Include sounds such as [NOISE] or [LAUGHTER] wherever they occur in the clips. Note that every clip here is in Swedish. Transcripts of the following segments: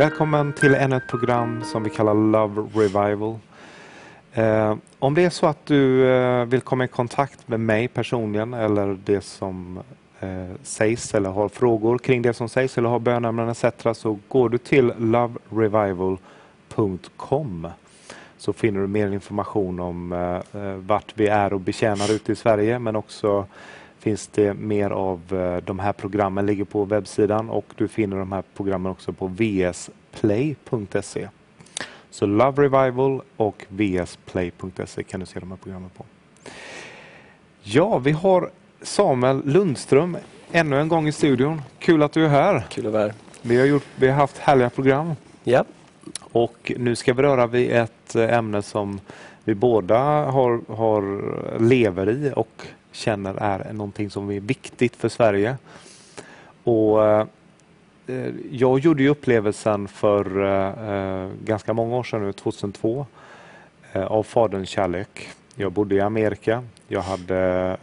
Välkommen till ännu ett program som vi kallar Love Revival. Eh, om det är så att du eh, vill komma i kontakt med mig personligen eller det som eh, sägs eller har frågor kring det som sägs eller har bönämnen etc. så går du till loverevival.com så finner du mer information om eh, eh, vart vi är och betjänar ute i Sverige men också finns det mer av eh, de här programmen ligger på webbsidan och du finner de här programmen också på vsplay.se. Så Love Revival och vsplay.se kan du se de här programmen på. Ja, vi har Samuel Lundström ännu en gång i studion. Kul att du är här. Kul att vara här. Vi har, gjort, vi har haft härliga program Ja, och nu ska vi röra vid ett eh, ämne som vi båda har, har lever i och känner är någonting som är viktigt för Sverige. Och eh, Jag gjorde ju upplevelsen för eh, ganska många år sedan, nu, 2002, eh, av Faderns kärlek. Jag bodde i Amerika. Jag hade,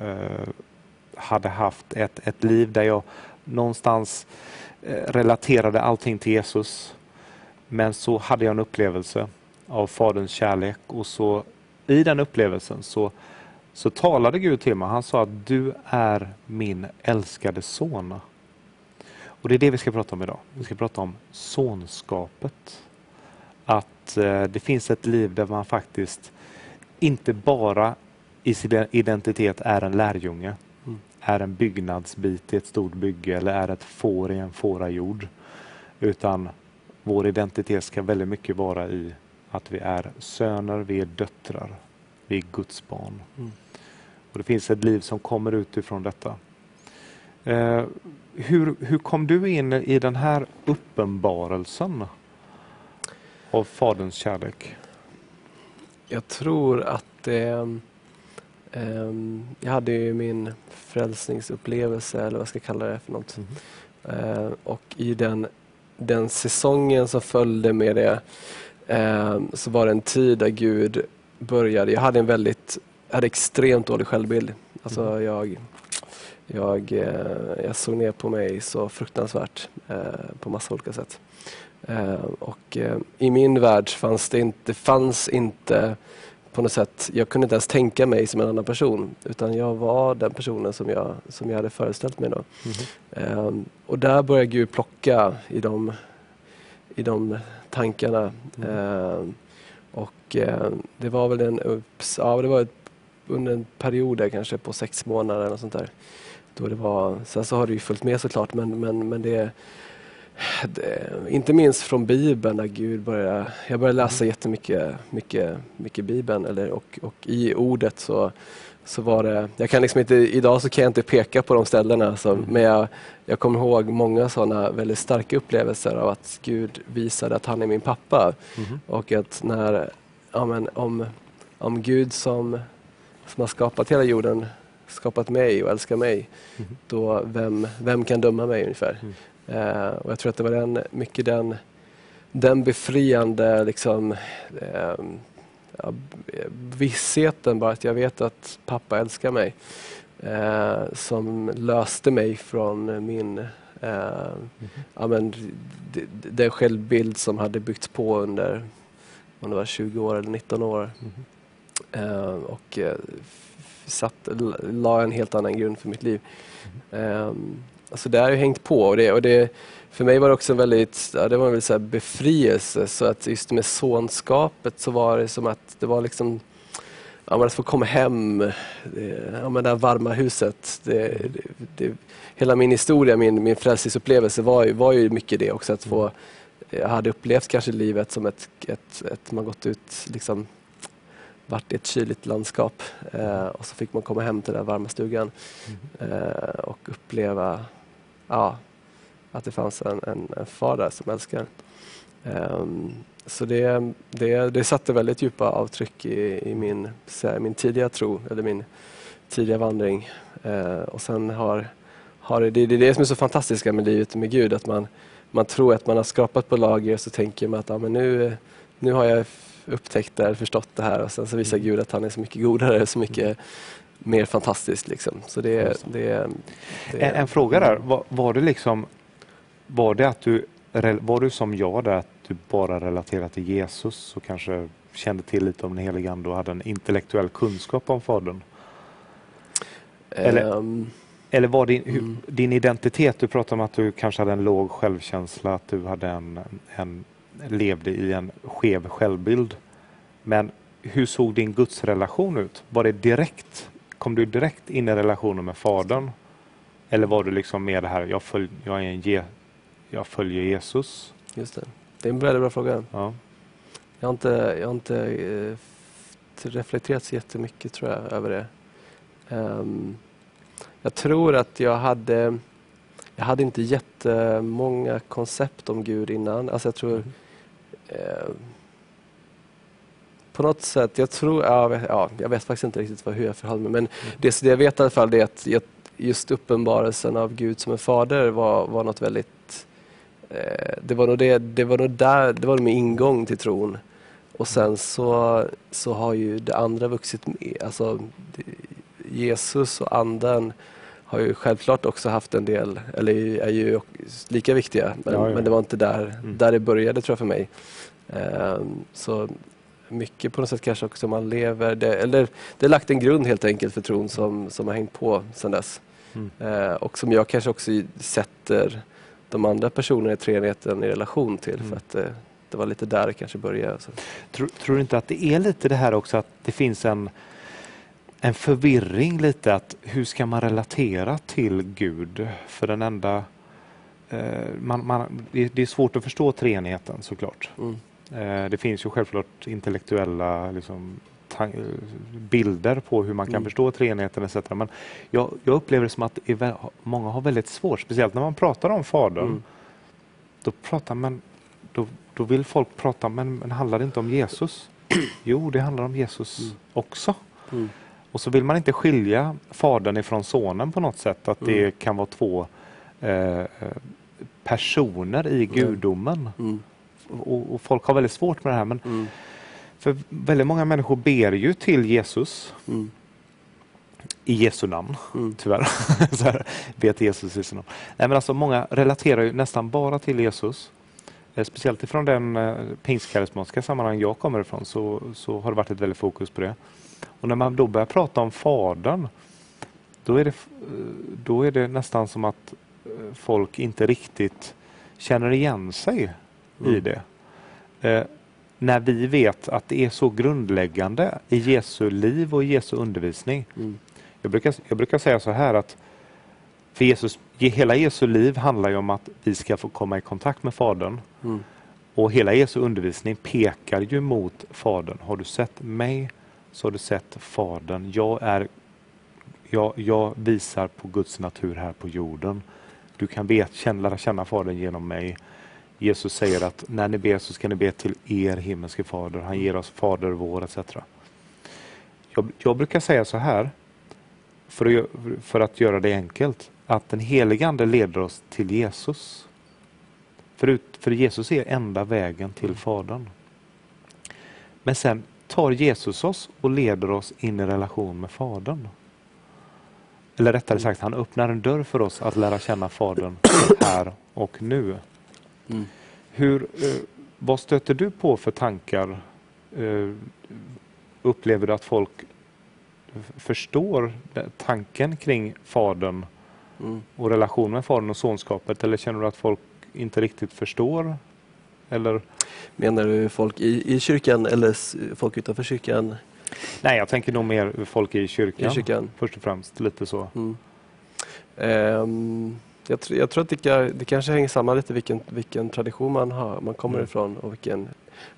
hade haft ett, ett liv där jag någonstans relaterade allting till Jesus. Men så hade jag en upplevelse av Faderns kärlek och så i den upplevelsen så, så talade Gud till mig. Han sa att du är min älskade son. Och det är det vi ska prata om idag. Vi ska prata om sonskapet. Att eh, det finns ett liv där man faktiskt inte bara i sin identitet är en lärjunge, Mm. är en byggnadsbit i ett stort bygge eller är ett får i en fårajord. Utan vår identitet ska väldigt mycket vara i att vi är söner, vi är döttrar, vi är Guds barn. Mm. Och Det finns ett liv som kommer utifrån detta. Eh, hur, hur kom du in i den här uppenbarelsen av Faderns kärlek? jag tror att det... ehm, jag hade ju min frälsningsupplevelse, eller vad jag ska kalla det för något. Eh, och i den, den säsongen som följde med det ehm, så var det en tid där Gud började... Jag hade en väldigt... Hade extremt dålig självbild. Alltså jag, jag, eh, jag såg ner på mig så fruktansvärt eh, på massa olika sätt. Eh, och i min värld fanns det inte, fanns inte på något sätt, jag kunde inte ens tänka mig som en annan person utan jag var den personen som jag, som jag hade föreställt mig då. Eh, och där började Gud plocka i de, i de tankarna. Mm. Och det var väl en, ups, ja, det var ett, under en period där kanske på sex månader eller sånt där. Då det var, sen så har det ju följt med såklart men, men, men det, det inte minst från Bibeln där Gud började, jag började läsa jättemycket mycket, mycket Bibeln eller, och, och i ordet så, så var det, jag kan liksom inte, idag så kan jag inte peka på de ställena så, men jag, jag kommer ihåg många sådana väldigt starka upplevelser av att Gud visade att han är min pappa. Mhm. Och att när, ja, men om, om Gud som, som har skapat hela jorden, skapat mig och älskar mig, Mhm. då vem, vem kan döma mig ungefär? Mm. Eh, och jag tror att det var den, mycket den, den befriande liksom, eh, ja, vissheten bara att jag vet att pappa älskar mig. Eh, som löste mig från min eh, ja, men, den självbild som hade byggts på under om det var 20 år eller 19 år. Mhm. Eh, och eh, satt, la en helt annan grund för mitt liv. Eh, alltså det har ju hängt på och det, och det för mig var det också en väldigt, ja, det var en väldigt så här befrielse så att just med sonskapet så var det som att det var liksom Ja, men att få komma hem, det, ja, men det här varma huset. Det, det, det, hela min historia, min, min frälsningsupplevelse var, ju- var ju mycket det också. Att få, jag hade upplevt kanske livet som ett, ett, ett man gått ut, liksom, varit i ett kyligt landskap eh, och så fick man komma hem till den varma stugan eh, och uppleva ja, att det fanns en, en, en far där som älskar. Ehm, så det, det, det satte väldigt djupa avtryck i, i min, min tidiga tro, eller min tidiga vandring. Eh, och sen har, har det, det är det som är så fantastiska med livet med Gud, att man, man tror att man har skrapat på lager och så tänker man att ja, men nu, nu har jag upptäckt det, här, förstått det här och sen så visar Gud att han är så mycket godare, så mycket mer fantastiskt. Liksom. Så det, det, det, En, en fråga där, var, var det liksom var det att du Var du som jag där att du bara relaterade till Jesus och kanske kände till lite om den helige Ande och hade en intellektuell kunskap om Fadern? Eller- Ehm, Eller var din, Mm. din identitet, du pratade om att du kanske hade en låg självkänsla, att du hade en, en, levde i en skev självbild. Men hur såg din gudsrelation ut? Var det direkt, kom du direkt in i relationen med Fadern? Eller var du liksom med det här, jag, följ, jag, är en Je, jag följer Jesus? just det. det är en väldigt bra fråga. Ja. Jag har inte, jag har inte eh, reflekterat så jättemycket tror jag över det. Ehm, jag tror att jag hade jag hade inte jättemånga koncept om Gud innan. Alltså jag tror eh, på något sätt, jag tror, ja, jag vet- ja, jag vet faktiskt inte riktigt vad, hur jag förhåller mig men det, det jag vet i alla fall är att just uppenbarelsen av Gud som en fader var, var något väldigt eh, det var nog det, det var nog där, det var nog min ingång till tron. Och sen så, så har ju det andra vuxit med. Alltså, Jesus och anden har ju självklart också haft en del, eller är ju lika viktiga, men, Ja, ja. men det var inte där, Mm. där det började tror jag för mig. Ehm, så mycket på något sätt kanske också man lever, det, eller det har lagt en grund helt enkelt för tron som, som har hängt på sedan dess. Mm. Eh, och som jag kanske också sätter de andra personerna i treenigheten i relation till Mm. för att eh, det var lite där det kanske började. Tror, tror du inte att det är lite det här också att det finns en, en förvirring lite att hur ska man relatera till Gud? För den enda... Eh, man, man, det, det är svårt att förstå treenigheten såklart. Mm. Eh, det finns ju självklart intellektuella liksom, bilder på hur man kan Mm. förstå treenigheten etc. Men jag, jag upplever det som att många har väldigt svårt, speciellt när man pratar om Fadern. Mm. Då, pratar man, då, då vill folk prata, men, men handlar det inte om Jesus? Jo, det handlar om Jesus Mm. också. Mm. Och så vill man inte skilja Fadern ifrån Sonen på något sätt, att det Mm. kan vara två eh, personer i gudomen. Mm. Och, och folk har väldigt svårt med det här. Men Mm. för väldigt många människor ber ju till Jesus Mm. i Jesu namn, Mm. tyvärr. [LAUGHS] så här, till Jesus i Jesu namn. Nej, men alltså, många relaterar ju nästan bara till Jesus. Eh, Speciellt ifrån den eh, pingstkarismatiska sammanhang jag kommer ifrån så, så har det varit ett väldigt fokus på det. Och när man då börjar prata om Fadern då är det, eh, då är det nästan som att eh, folk inte riktigt känner igen sig i Mm. det. Eh, när vi vet att det är så grundläggande i Jesu liv och i Jesu undervisning. Mm. Jag brukar, jag brukar säga så här att för Jesus, hela Jesu liv handlar ju om att vi ska få komma i kontakt med Fadern. Mm. Och hela Jesu undervisning pekar ju mot Fadern. Har du sett mig så har du sett Fadern. Jag, är, jag, jag visar på Guds natur här på jorden. Du kan vet, känna, lära känna Fadern genom mig. Jesus säger att när ni ber så ska ni be till er himmelske Fader. Han ger oss Fader vår etc. Jag, jag brukar säga så här, för att, för att göra det enkelt, att den helige Ande leder oss till Jesus. Förut, för Jesus är enda vägen till Fadern. Men sen tar Jesus oss och leder oss in i relation med Fadern. Eller rättare sagt, han öppnar en dörr för oss att lära känna Fadern här och nu. Mm. Hur, eh, vad stöter du på för tankar? Eh, upplever du att folk förstår tanken kring Fadern Mm. och relationen med Fadern och sonskapet? Eller känner du att folk inte riktigt förstår? Eller? Menar du folk i, i kyrkan eller folk utanför kyrkan? Nej, jag tänker nog mer folk i kyrkan. I kyrkan. Först och främst, lite så. Mm. Ehm, jag, tr- jag tror att det, ka- det kanske hänger samman lite vilken, vilken tradition man har, man kommer Mm. ifrån och vilken,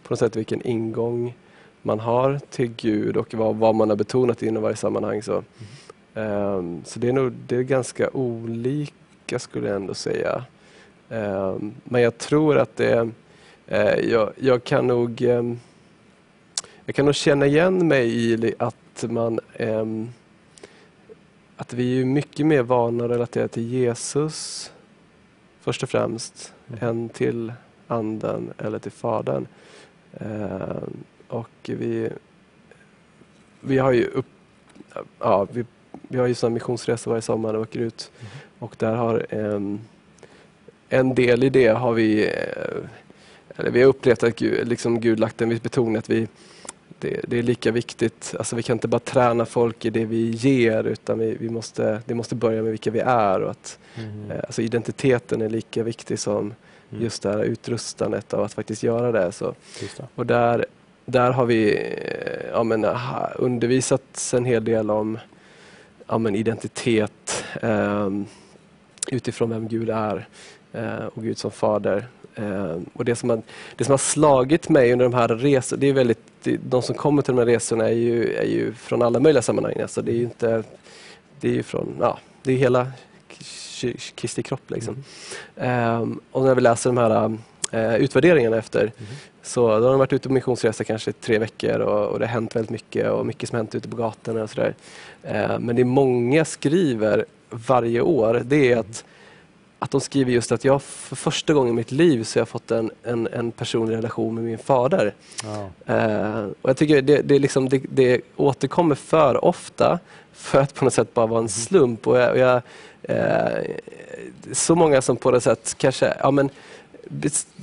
på något sätt vilken ingång man har till Gud och vad, vad man har betonat inom varje sammanhang. Så, Ehm, så det är nog det är ganska olika skulle jag ändå säga. Ehm, men jag tror att det, jag, jag kan nog ehm, jag kan nog känna igen mig i att man ehm, att vi är mycket mer vana att relatera till Jesus först och främst Mm. än till anden eller till fadern. Ehm, och vi, vi har ju upp, ja, vi, vi har ju sån missionsresa varje sommar och åker ut Mm. och där har ehm, en del i det har vi, eh, eller vi har upplevt att Gud, liksom Gud lagt en viss betoning att vi, det, det, är lika viktigt, alltså vi kan inte bara träna folk i det vi ger utan vi, vi måste, det måste börja med vilka vi är. Och att, mm. alltså identiteten är lika viktig som mm. just det här utrustandet av att faktiskt göra det. Så. Det. Och där, där har vi eh, ja, men, undervisat en hel del om ja, men, identitet eh, utifrån vem Gud är eh, och Gud som fader. Eh, och det som, har, det som har slagit mig under de här resorna, det är väldigt, de som kommer till de här resorna är ju, är ju från alla möjliga sammanhang. Alltså det är ju inte, det är från, ja, det är hela Kristi kropp. Liksom. Mm. Um, och när vi läser de här uh, utvärderingarna efter mm. så då har de varit ute på missionsresa kanske tre veckor och, och, det har hänt väldigt mycket och mycket som hänt ute på gatorna och sådär. Uh, men det många skriver varje år det är att att de skriver just att jag för första gången i mitt liv så har jag fått en, en, en personlig relation med min fader. Oh. Uh, och jag tycker det, det, liksom, det, det återkommer för ofta för att på något sätt bara vara en mm. slump. Och jag, och jag uh, så många som på något sätt kanske ja, men,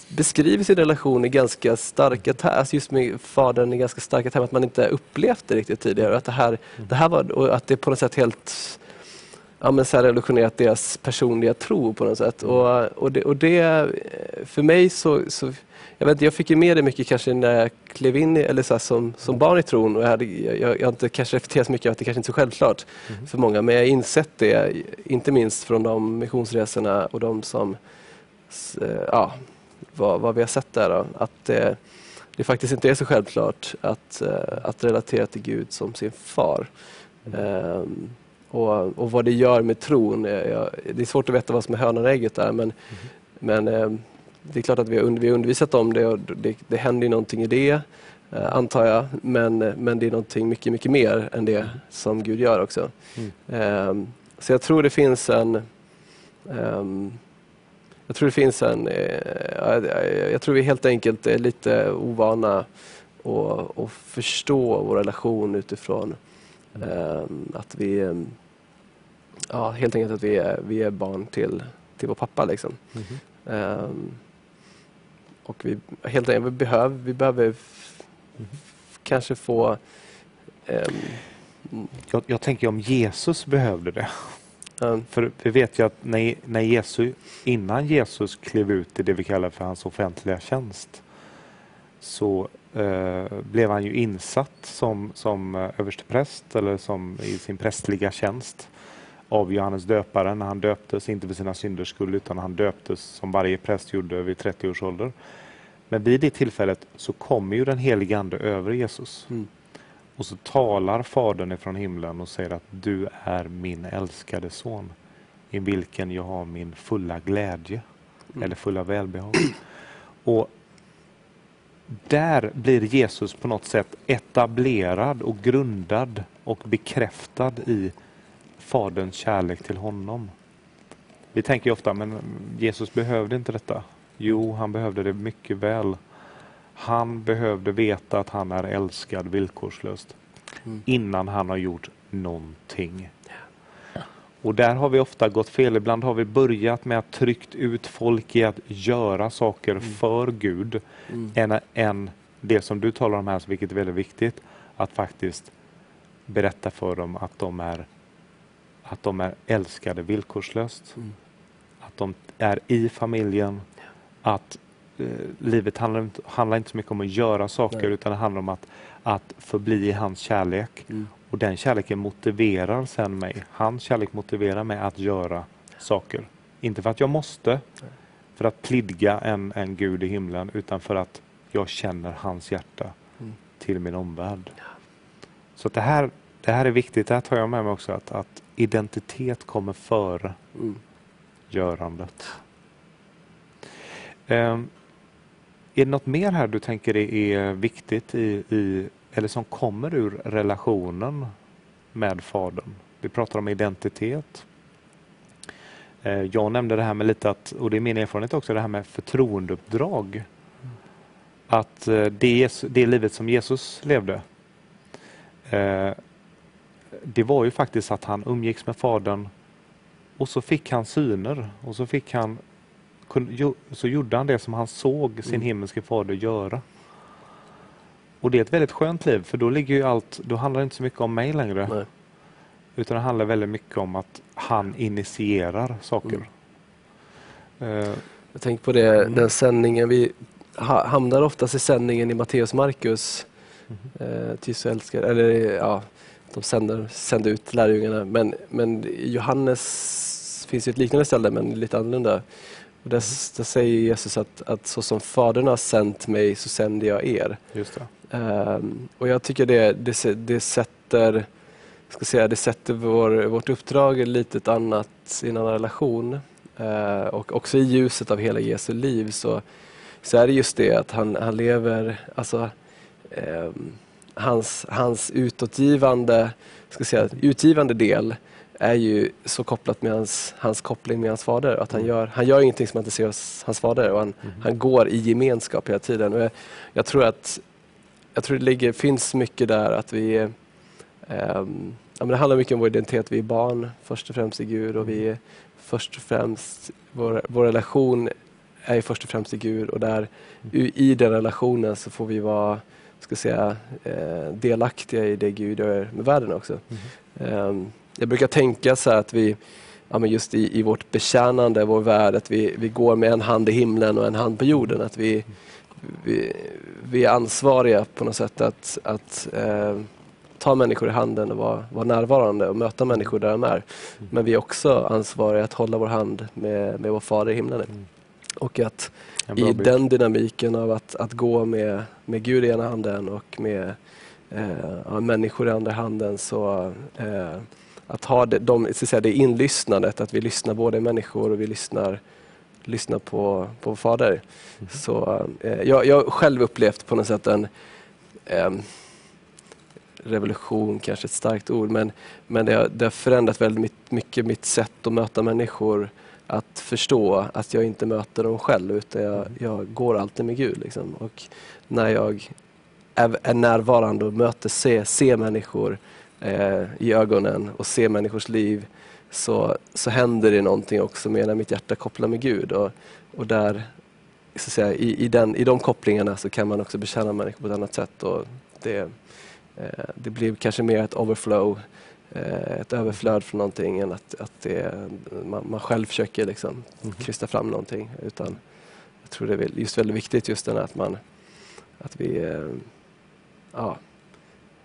beskriver sin relation i ganska starka alltså just med fadern i ganska starka termer, att man inte upplevt det riktigt tidigare. Att det, här, mm. det här var, och att det på något sätt helt ja, men så revolutionerat deras personliga tro på något sätt. Och, och, det, och det, för mig så, så jag, vet, jag fick ju med det mycket kanske när jag klev in i, eller så som, som barn i tron och jag, hade, jag, jag har inte kanske reflekterat så mycket över att det kanske inte är så självklart mm. för många men jag har insett det, inte minst från de missionsresorna och de som, ja, vad, vad vi har sett där då, att det, det faktiskt inte är så självklart att, att relatera till Gud som sin far. Mm. Um, och, och vad det gör med tron. Jag, det är svårt att veta vad som är hönan och ägget där men, mm. men eh, det är klart att vi har, vi har undervisat om det och det, det händer någonting i det eh, antar jag. Men, men det är någonting mycket, mycket mer än det som Gud gör också. Mm. Eh, så jag tror det finns en ehm, jag tror det finns en, eh, jag tror vi helt enkelt är lite ovana att förstå vår relation utifrån att vi, um, ja helt enkelt att vi är, vi är barn till, till vår pappa liksom. Mm -hmm. um, och vi, helt enkelt, vi behöver, vi behöver mm -hmm. kanske få jag, jag, tänker om Jesus behövde det. För vi vet ju att när, när Jesus, innan Jesus klev ut i det vi kallar för hans offentliga tjänst så eh, blev han ju insatt som, som eh, överstepräst eller som i sin prästliga tjänst av Johannes döparen när han döptes, inte för sina synders skull utan han döptes som varje präst gjorde vid 30 års ålder. Men vid det tillfället så kommer ju den helige Ande över Jesus. Mm. Och så talar Fadern ifrån himlen och säger att du är min älskade son i vilken jag har min fulla glädje mm. eller fulla välbehag. Och där blir Jesus på något sätt etablerad och grundad och bekräftad i Faderns kärlek till honom. Vi tänker ofta, men Jesus behövde inte detta. Jo, han behövde det mycket väl. Han behövde veta att han är älskad villkorslöst mm. innan han har gjort någonting. Och där har vi ofta gått fel. Ibland har vi börjat med att tryckt ut folk i att göra saker mm. för Gud mm. än, än det som du talar om här, vilket är väldigt viktigt, att faktiskt berätta för dem att de är, att de är älskade villkorslöst. Mm. Att de är i familjen, att eh, livet handlar inte, handlar inte så mycket om att göra saker Nej. utan det handlar om att, att förbli i hans kärlek. Mm. Och den kärleken motiverar sen mig. Hans kärlek motiverar mig att göra saker. Inte för att jag måste, för att plidga en, en Gud i himlen, utan för att jag känner hans hjärta mm. till min omvärld. Så det, här, det här är viktigt, det här tar jag med mig också, att, att identitet kommer före mm. görandet. Um, är det något mer här du tänker är viktigt i, i eller som kommer ur relationen med Fadern. Vi pratar om identitet. Eh, jag nämnde det här med lite att, och det är min erfarenhet också, det här med förtroendeuppdrag. Att eh, det, det livet som Jesus levde, eh, det var ju faktiskt att han umgicks med Fadern och så fick han syner och så fick han så gjorde han det som han såg sin Mm. himmelske fader göra. Och det är ett väldigt skönt liv för då ligger ju allt, då handlar det inte så mycket om mig längre. Nej. Utan det handlar väldigt mycket om att han initierar saker. Eh, Jag tänker på det, Mm. den sändningen, vi ha, hamnar oftast i sändningen i Matteus Markus, Mhm. eh, ty så älskar, eller ja, de sänder, sänder ut lärjungarna. Men, men Johannes finns ju ett liknande ställe men lite annorlunda. Och där, där säger Jesus att, att så som Fadern har sänt mig så sänder jag er. just det. Ehm, och jag tycker det, det, det sätter, ska säga, det sätter vår, vårt uppdrag i ett litet annat, i en annan relation. Eh, och också i ljuset av hela Jesu liv så, så är det just det att han, han lever, alltså ehm, hans, hans utåtgivande, ska säga, utgivande del är ju så kopplat med hans, hans koppling med hans fader. Att han, Mm. gör, han gör ingenting som han inte ser hos hans fader och han, Mhm. han går i gemenskap hela tiden. Och jag, jag tror att jag tror det ligger, finns mycket där att vi ehm, ja, men Det handlar mycket om vår identitet. Vi är barn först och främst i Gud och vi är först och främst, vår, vår relation är först och främst i Gud och där i, i den relationen så får vi vara ska säga, eh, delaktiga i det Gud gör med världen också. Mhm. Ehm, jag brukar tänka så här att vi, ja, men just i, i vårt betjänande, vår värld, att vi, vi går med en hand i himlen och en hand på jorden. Att vi, vi, vi är ansvariga på något sätt att, att eh, ta människor i handen och vara, vara närvarande och möta människor där de är. Men vi är också ansvariga att hålla vår hand med, med vår Fader i himlen. Mm. Och att i den dynamiken av att, att gå med, med Gud i ena handen och med eh, människor i andra handen så eh, att ha det, de, så att säga, det inlyssnandet, att vi lyssnar både människor och vi lyssnar, lyssna på, på vår Fader. Mm. Så, eh, jag, jag har själv upplevt på något sätt en eh, revolution, kanske ett starkt ord, men, men det, har, det har förändrat väldigt mitt- mycket mitt sätt att möta människor. Att förstå att jag inte möter dem själv utan jag, jag går alltid med Gud. Liksom. Och när jag är, är närvarande och möter, ser, ser människor eh, i ögonen och ser människors liv så, så händer det någonting också med när mitt hjärta kopplar med Gud. Och, och där, så att säga, i, i, den, I de kopplingarna så kan man också betjäna människor på ett annat sätt. Och det, eh, det blir kanske mer ett overflow, eh, ett överflöd från någonting än att, att det, man, man själv försöker liksom Mhm. krysta fram någonting. Utan jag tror det är just väldigt viktigt just här att man att vi, eh, ja,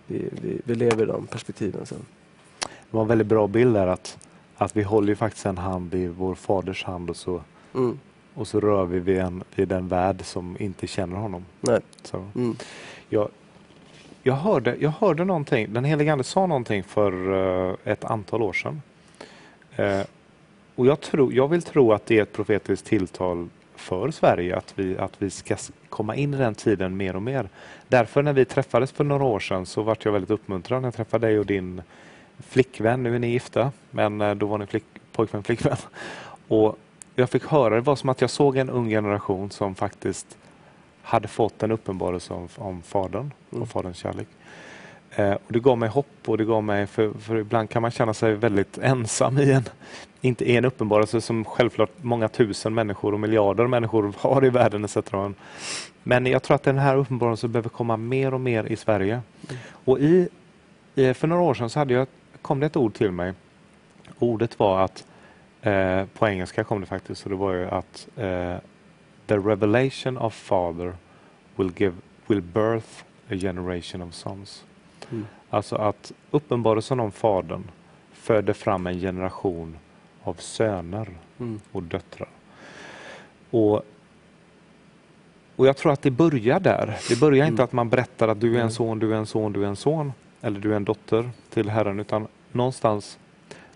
vi, vi, vi lever i de perspektiven. Så. Det var en väldigt bra bild där att, att vi håller ju faktiskt en hand i vår faders hand och så, Mm, och så rör vi vid, en, vid en värld som inte känner honom. nej, Så. mm, Jag, jag, hörde, jag hörde någonting, den helige Ande sa någonting för eh, ett antal år sedan. Eh, och jag, tror, jag vill tro att det är ett profetiskt tilltal för Sverige, att vi, att vi ska komma in i den tiden mer och mer. Därför när vi träffades för några år sedan så vart jag väldigt uppmuntrad när jag träffade dig och din flickvän. Nu är ni gifta, men eh, då var ni flick, pojkvän flickvän. Och jag fick höra, det var som att jag såg en ung generation som faktiskt hade fått en uppenbarelse om, om Fadern Mm. och Faderns kärlek. Eh, och det gav mig hopp och det gav mig, för, för ibland kan man känna sig väldigt ensam i en, inte en uppenbarelse som självklart många tusen människor och miljarder människor har i världen etc. Men jag tror att den här uppenbarelsen behöver komma mer och mer i Sverige. Mm. Och i, i, för några år sedan så hade jag, kom det ett ord till mig. Ordet var att, eh, på engelska kom det faktiskt, och det var ju att eh, The revelation of Father will, give, will birth a generation of sons. mm, Alltså att uppenbarelsen om Fadern födde fram en generation av söner mm, och döttrar. Och, och jag tror att det börjar där. Det börjar inte Mm. att man berättar att du är en son, du är en son, du är en son. Eller du är en dotter till Herren. Utan någonstans,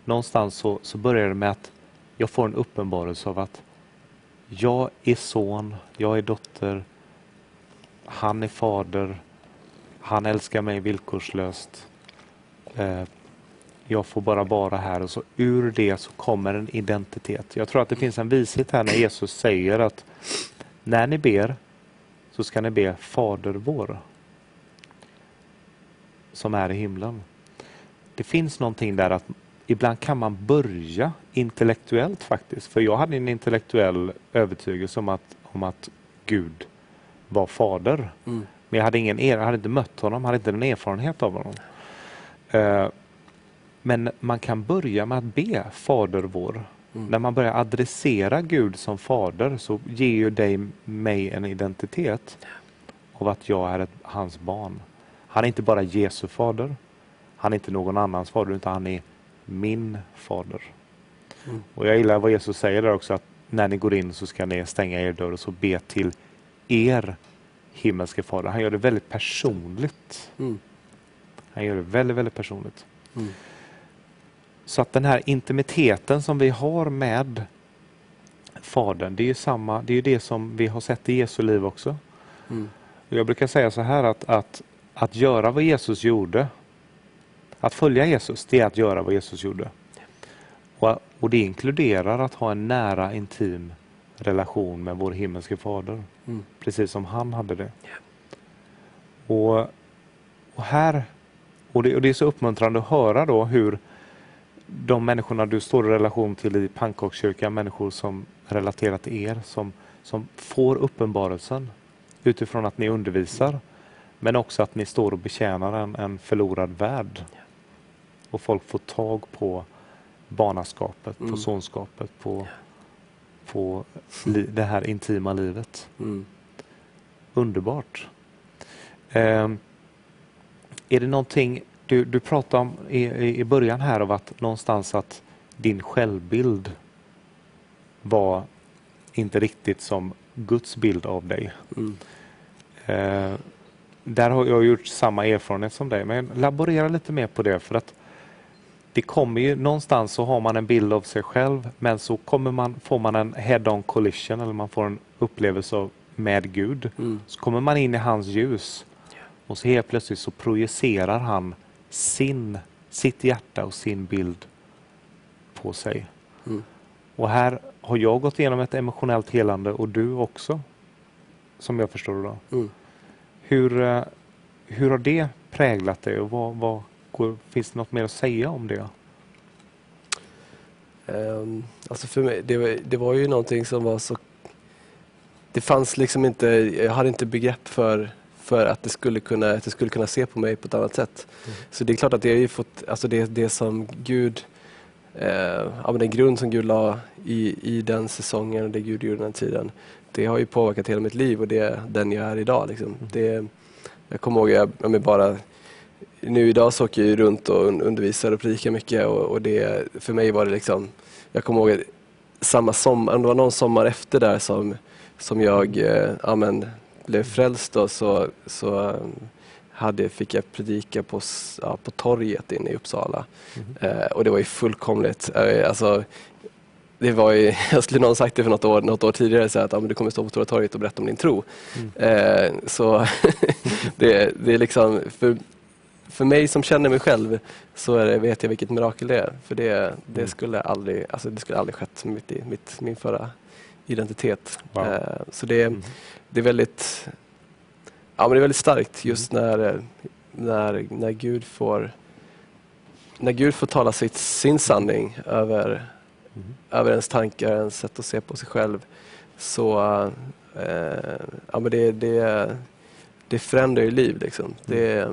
någonstans så, så börjar det med att jag får en uppenbarelse av att jag är son, jag är dotter, han är fader, han älskar mig villkorslöst. Eh, jag får bara vara här och så ur det så kommer en identitet. Jag tror att det finns en vishet här när Jesus säger att när ni ber så ska ni be Fader vår som är i himlen. Det finns någonting där att ibland kan man börja intellektuellt faktiskt. För jag hade en intellektuell övertygelse om att, om att Gud var fader. Mm. Men jag hade, ingen, jag hade inte mött honom, hade inte en erfarenhet av honom. Eh, Men man kan börja med att be Fader vår. Mm. När man börjar adressera Gud som fader så ger ju dig mig en identitet av att jag är ett, hans barn. Han är inte bara Jesu fader. Han är inte någon annans fader utan han är min fader. Mm. Och jag gillar vad Jesus säger där också att när ni går in så ska ni stänga er dörr och så be till er himmelske fader. Han gör det väldigt personligt. Mm. Han gör det väldigt, väldigt personligt. Mm. Så att den här intimiteten som vi har med Fadern, det är ju samma, det är ju det som vi har sett i Jesu liv också. Mm. Jag brukar säga så här att, att, att göra vad Jesus gjorde, att följa Jesus, det är att göra vad Jesus gjorde. Och, och det inkluderar att ha en nära, intim relation med vår himmelske fader. Mm. Precis som han hade det. Och, och här, och det, och det är så uppmuntrande att höra då hur de människorna du står i relation till i pannkakskyrkan, människor som relaterar till er, som, som får uppenbarelsen utifrån att ni undervisar, men också att ni står och betjänar en, en förlorad värld. Och folk får tag på barnaskapet, på Mm. sonskapet, på, på li, det här intima livet. Mm. Underbart. Ehm, är det någonting, du, du pratade om i, i början här av att någonstans att din självbild var inte riktigt som Guds bild av dig. Mm. Eh, där har jag gjort samma erfarenhet som dig, men laborera lite mer på det för att det kommer ju någonstans så har man en bild av sig själv men så kommer man, får man en head-on collision eller man får en upplevelse av med Gud. Mm. Så kommer man in i hans ljus och så helt plötsligt så projicerar han sin, sitt hjärta och sin bild på sig. Mm. Och här har jag gått igenom ett emotionellt helande och du också. Som jag förstår det då. Mm. Hur, eh, hur har det präglat dig och vad, vad går, finns det något mer att säga om det? Ehm, alltså för mig, det, var- det var ju någonting som var så... Det fanns liksom inte, jag hade inte begrepp för, för att, det skulle kunna, att det skulle kunna se på mig på ett annat sätt. Mm. Så det är klart att det har ju fått, alltså det, det som Gud, eh, ja men den grund som Gud la i, i den säsongen och det Gud gjorde den tiden, det har ju påverkat hela mitt liv och det är den jag är idag. Liksom. Det, jag kommer ihåg, jag, jag bara nu idag så åker jag runt och un- undervisar och predikar mycket och, och det, för mig var det liksom, jag kommer ihåg samma sommar, om det var någon sommar efter där som, som jag eh, ja, men, blev frälst då, så, så eh, hade, fick jag predika på, ja, på torget inne i Uppsala. Eh, och det var ju fullkomligt, eh, alltså det var ju, [LAUGHS] jag skulle någon sagt det för något år, något år tidigare, så att ja, men du kommer stå på Stora torget och berätta om din tro. Mm. Eh, så [LAUGHS] det, det är liksom, för, för mig som känner mig själv så det, vet jag vilket mirakel det är. För det, det, Mm. skulle, aldrig, alltså det skulle aldrig skett med mitt, mitt, min förra identitet. Wow. Eh, så det, Mm. det är väldigt ja, men det är väldigt starkt just när, eh, när, när Gud får när Gud får tala sitt, sin sanning över, Mm. över ens tankar, ens sätt att se på sig själv. Så eh, ja, men det, det, det förändrar ju liv. Liksom. Det,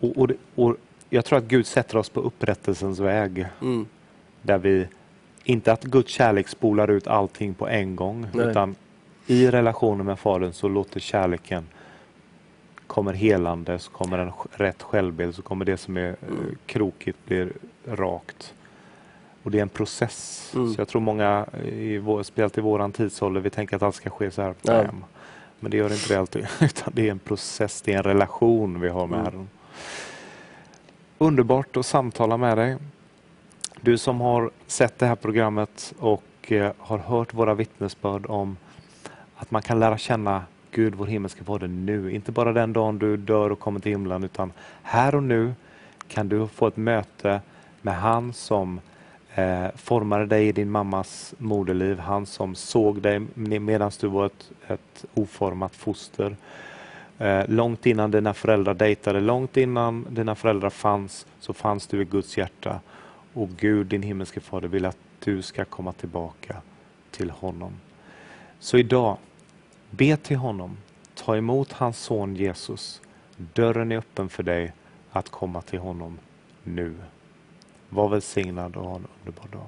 Och, och, och jag tror att Gud sätter oss på upprättelsens väg. mm, Där vi, inte att Guds kärlek spolar ut allting på en gång. Nej. Utan i relationen med Fadern så låter kärleken kommer helande, så kommer en rätt självbild, så kommer det som är eh, Mm. krokigt blir rakt. Och det är en process. Mm. Så jag tror många, i vår, speciellt i våran tidsålder, vi tänker att allt ska ske så här. Ja. Men det gör inte det alltid. [LAUGHS] Utan det är en process, det är en relation vi har med Mm. Herren. Underbart att samtala med dig. Du som har sett det här programmet och eh, har hört våra vittnesbörd om att man kan lära känna Gud, vår himmelska Fader, nu. Inte bara den dagen du dör och kommer till himlen, utan här och nu kan du få ett möte med han som eh, formade dig i din mammas moderliv, han som såg dig medan du var ett, ett oformat foster. Eh, långt innan dina föräldrar dejtade, långt innan dina föräldrar fanns, så fanns du i Guds hjärta. Och Gud, din himmelske fader, vill att du ska komma tillbaka till honom. Så idag, be till honom. Ta emot hans son Jesus. Dörren är öppen för dig att komma till honom nu. Var välsignad och ha en underbar dag.